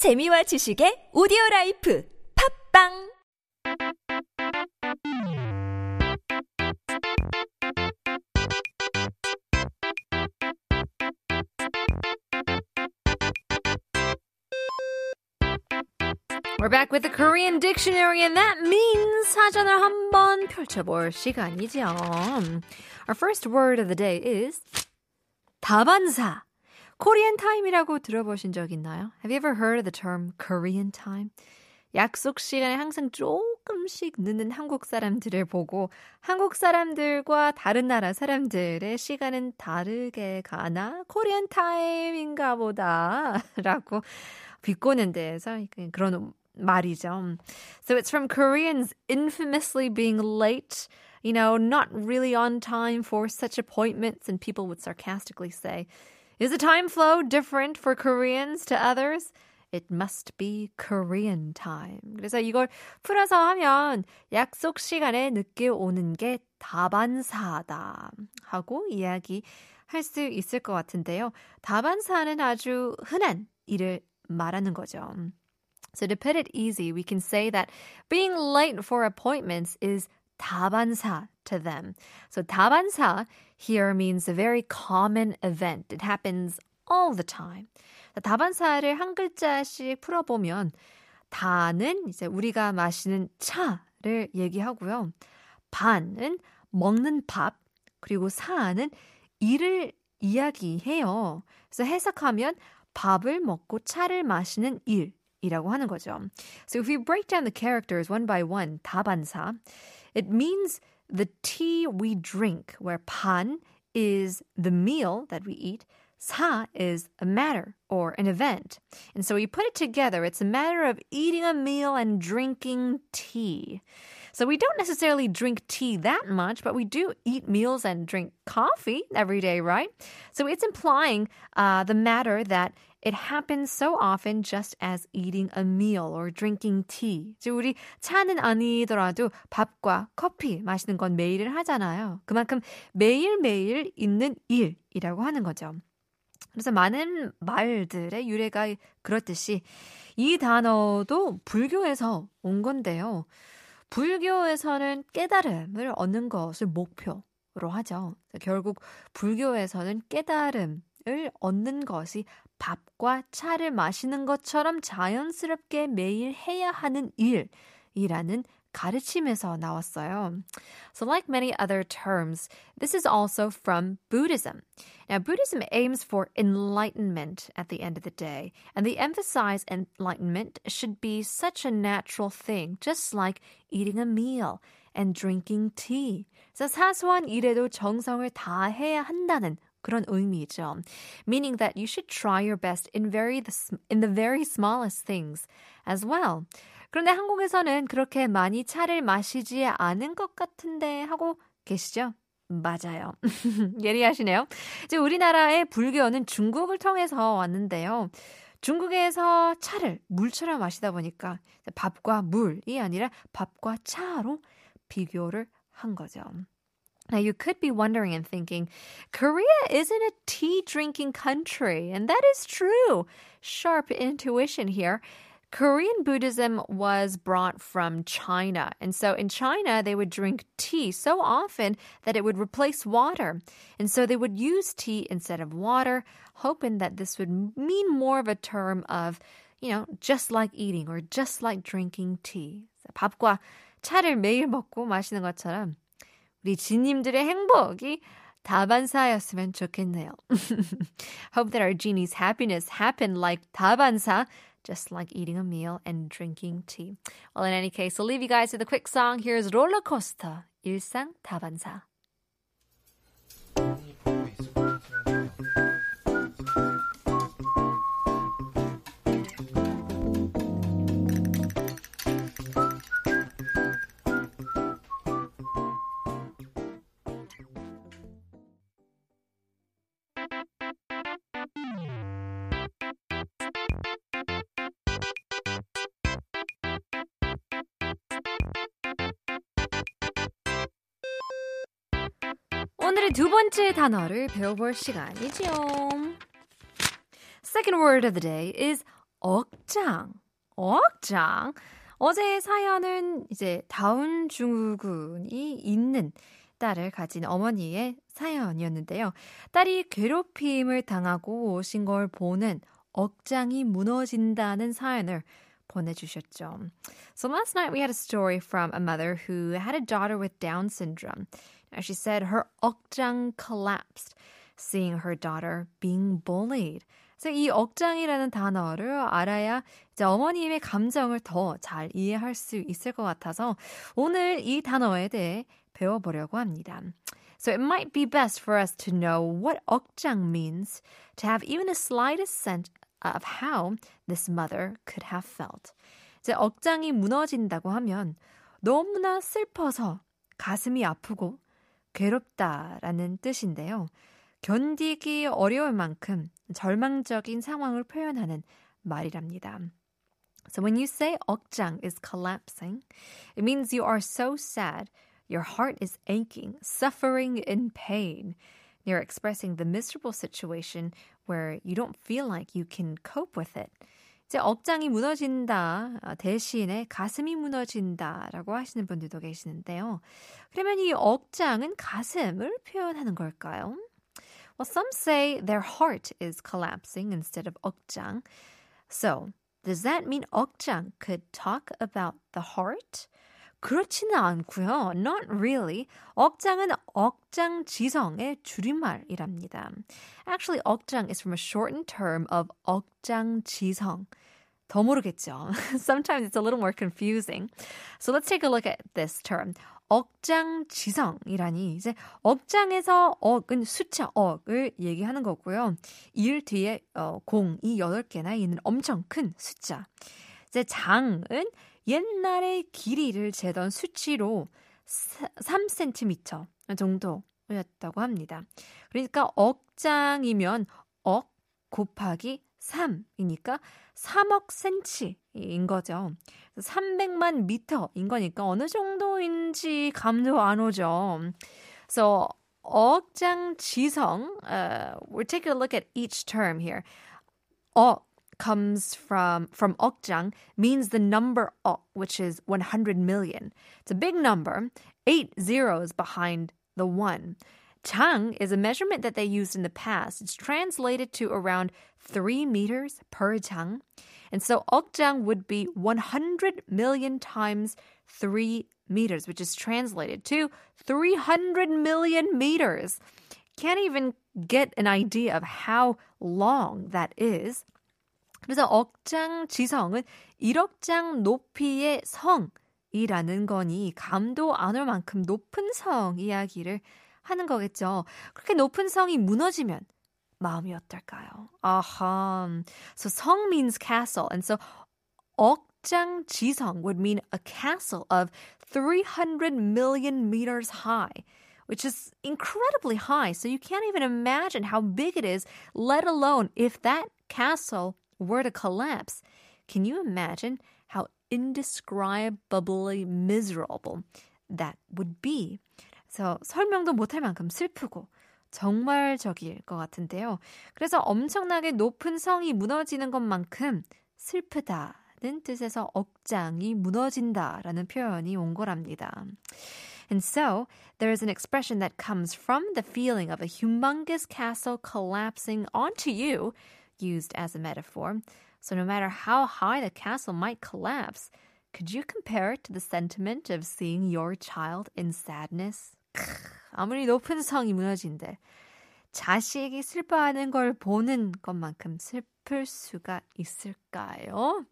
재미와 지식의 오디오 라이프 팝빵 We're back with the Korean dictionary, and that means 사전을 한번 펼쳐볼 시간이죠. Our first word of the day is 다반사. Korean time이라고 들어보신 적 있나요? Have you ever heard of the term Korean time? 약속 시간에 항상 조금씩 늦는 한국 사람들을 보고 한국 사람들과 다른 나라 사람들의 시간은 다르게 가나? 코리안 타임인가 보다. 라고 비꼬는 데에서 그런 말이죠. So it's from Koreans infamously being late, you know, not really on time for such appointments, and people would sarcastically say, Is the time flow different for Koreans to others? It must be Korean time. 그래서 이걸 풀어서 하면 약속 시간에 늦게 오는 게 다반사다 하고 이야기 할 수 있을 것 같은데요. 다반사는 아주 흔한 일을 말하는 거죠. So to put it easy, we can say that being late for appointments is 다반사 to them. So 다반사 here means a very common event. It happens all the time. 다반사를 한 글자씩 풀어보면 다는 이제 우리가 마시는 차를 얘기하고요. 반은 먹는 밥, 그리고 사는 일을 이야기해요. 그래서 해석하면 밥을 먹고 차를 마시는 일. 이라고 하는 거죠. So if we break down the characters one by one, 다반사, it means the tea we drink, where pan is the meal that we eat, sa is a matter or an event. And so we put it together, it's a matter of eating a meal and drinking tea. So we don't necessarily drink tea that much, but we do eat meals and drink coffee every day, right? So it's implying uh, the matter that it happens so often just as eating a meal or drinking tea. 즉 우리 차는 아니더라도 밥과 커피 마시는 건 매일 하잖아요. 그만큼 매일매일 있는 일이라고 하는 거죠. 그래서 많은 말들의 유래가 그렇듯이 이 단어도 불교에서 온 건데요. 불교에서는 깨달음을 얻는 것을 목표로 하죠. 결국 불교에서는 깨달음을 얻는 것이 밥과 차를 마시는 것처럼 자연스럽게 매일 해야 하는 일이라는 가르침에서 나왔어요. So like many other terms, this is also from Buddhism. Now, Buddhism aims for enlightenment at the end of the day, and the emphasize enlightenment should be such a natural thing, just like eating a meal and drinking tea. 그래서 사소한 일에도 정성을 다해야 한다는 그런 의미죠. Meaning that you should try your best in very the, in the very smallest things as well. 그런데 한국에서는 그렇게 많이 차를 마시지 않은 것 같은데 하고 계시죠? 맞아요. 예리하시네요. 이제 우리나라의 불교는 중국을 통해서 왔는데요. 중국에서 차를 물처럼 마시다 보니까 밥과 물이 아니라 밥과 차로 비교를 한 거죠. Now, you could be wondering and thinking, Korea isn't a tea drinking country. And that is true. Sharp intuition here. Korean Buddhism was brought from China. And so in China, they would drink tea so often that it would replace water. And so they would use tea instead of water, hoping that this would mean more of a term of, you know, just like eating or just like drinking tea. 밥과 차를 매일 먹고 마시는 것처럼 우리 지님들의 행복이 다반사였으면 좋겠네요. Hope that our genie's happiness happened like 다반사, just like eating a meal and drinking tea. Well, in any case, I'll leave you guys with a quick song. Here's Roller Coaster, 일상 다반사. 오늘의 두 번째 단어를 배워볼 시간이죠. Second word of the day is 억장. 억장. 어제 사연은 이제 다운 증후군이 있는 딸을 가진 어머니의 사연이었는데요. 딸이 괴롭힘을 당하고 오신 걸 보는 억장이 무너진다는 사연을 보내주셨죠. So last night we had a story from a mother who had a daughter with Down syndrome. She said her 억장 collapsed seeing her daughter being bullied. 그래서 이 억장이라는 단어를 알아야 이제 어머님의 감정을 더 잘 이해할 수 있을 것 같아서 오늘 이 단어에 대해 배워보려고 합니다. So it might be best for us to know what 억장 means to have even a slightest sense of how this mother could have felt. 이제 억장이 무너진다고 하면 너무나 슬퍼서 가슴이 아프고 괴롭다라는 뜻인데요. 견디기 어려울 만큼 절망적인 상황을 표현하는 말이랍니다. So when you say 억장 is collapsing, it means you are so sad, your heart is aching, suffering in pain. You're expressing the miserable situation where you don't feel like you can cope with it. 이제 억장이 무너진다 대신에 가슴이 무너진다라고 하시는 분들도 계시는데요. 그러면 이 억장은 가슴을 표현하는 걸까요? Well, some say their heart is collapsing instead of 억장. So, does that mean 억장 could talk about the heart? 그렇지는 않고요. Not really. 억장은 억장 지성의 줄임말이랍니다. Actually, 억장 is from a shortened term of 억장 지성. 더 모르겠죠. Sometimes it's a little more confusing. So let's take a look at this term. 억장지성이라니 이제 억장에서 억은 숫자 억을 얘기하는 거고요. 일 뒤에 어, 공이 8개나 있는 엄청 큰 숫자. 이제 장은 옛날에 길이를 재던 수치로 3cm 정도였다고 합니다. 그러니까 억장이면 억 곱하기 3이니까 3억 센치인 거죠. 300만 미터인 거니까 어느 정도인지 감도 안 오죠. So, 억장 지성, uh, we're taking a look at each term here. 억 comes from from okjang means the number ok, which is 100 million. It's a big number, eight zeros behind the one. Chang is a measurement that they used in the past. It's translated to around 3 meters per chang. And so okjang would be 100 million times 3 meters, which is translated to 300 million meters. Can't even get an idea of how long that is. 그래서 억장 지성은 1억 장 높이의 성이라는 거니 감도 안 올 만큼 높은 성 이야기를 하는 거겠죠. 그렇게 높은 성이 무너지면 마음이 어떨까요? 아하. So 성 means castle. And so 억장 지성 would mean a castle of 300 million meters high. Which is incredibly high, so you can't even imagine how big it is, let alone if that castle were to collapse. Can you imagine how indescribably miserable that would be? 그래서 설명도 못할 만큼 슬프고 정말적일 것 같은데요. 그래서 엄청나게 높은 성이 무너지는 것만큼 슬프다는 뜻에서 억장이 무너진다라는 표현이 온 거랍니다. And so, there is an expression that comes from the feeling of a humongous castle collapsing onto you, used as a metaphor. So, no matter how high the castle might collapse, could you compare it to the sentiment of seeing your child in sadness? 아무리 높은 성이 무너진데 자식이 슬퍼하는 걸 보는 것만큼 슬플 수가 있을까요?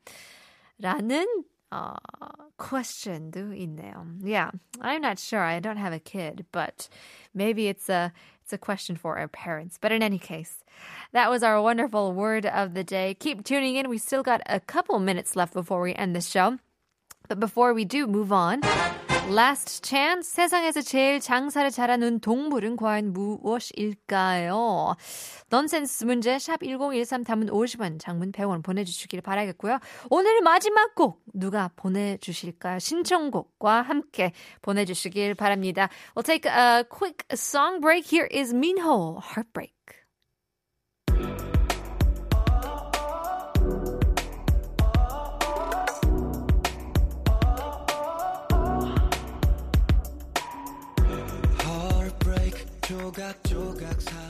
라는 uh, question도 있네요. Yeah, I'm not sure. I don't have a kid, but maybe it's a it's a question for our parents. But in any case, that was our wonderful word of the day. Keep tuning in. We still got a couple minutes left before we end the show. But before we do move on, Last chance. 세상에서 제일 장사를 잘하는 동물은 과연 무엇일까요? 넌센스 문제 샵 1013 담은 50원, 장문 100원 보내주시길 바라겠고요. 오늘 마지막 곡 누가 보내주실까요? 신청곡과 함께 보내주시길 바랍니다. We'll take a quick song break. Here is Minho, Heartbreak. 조각조각 사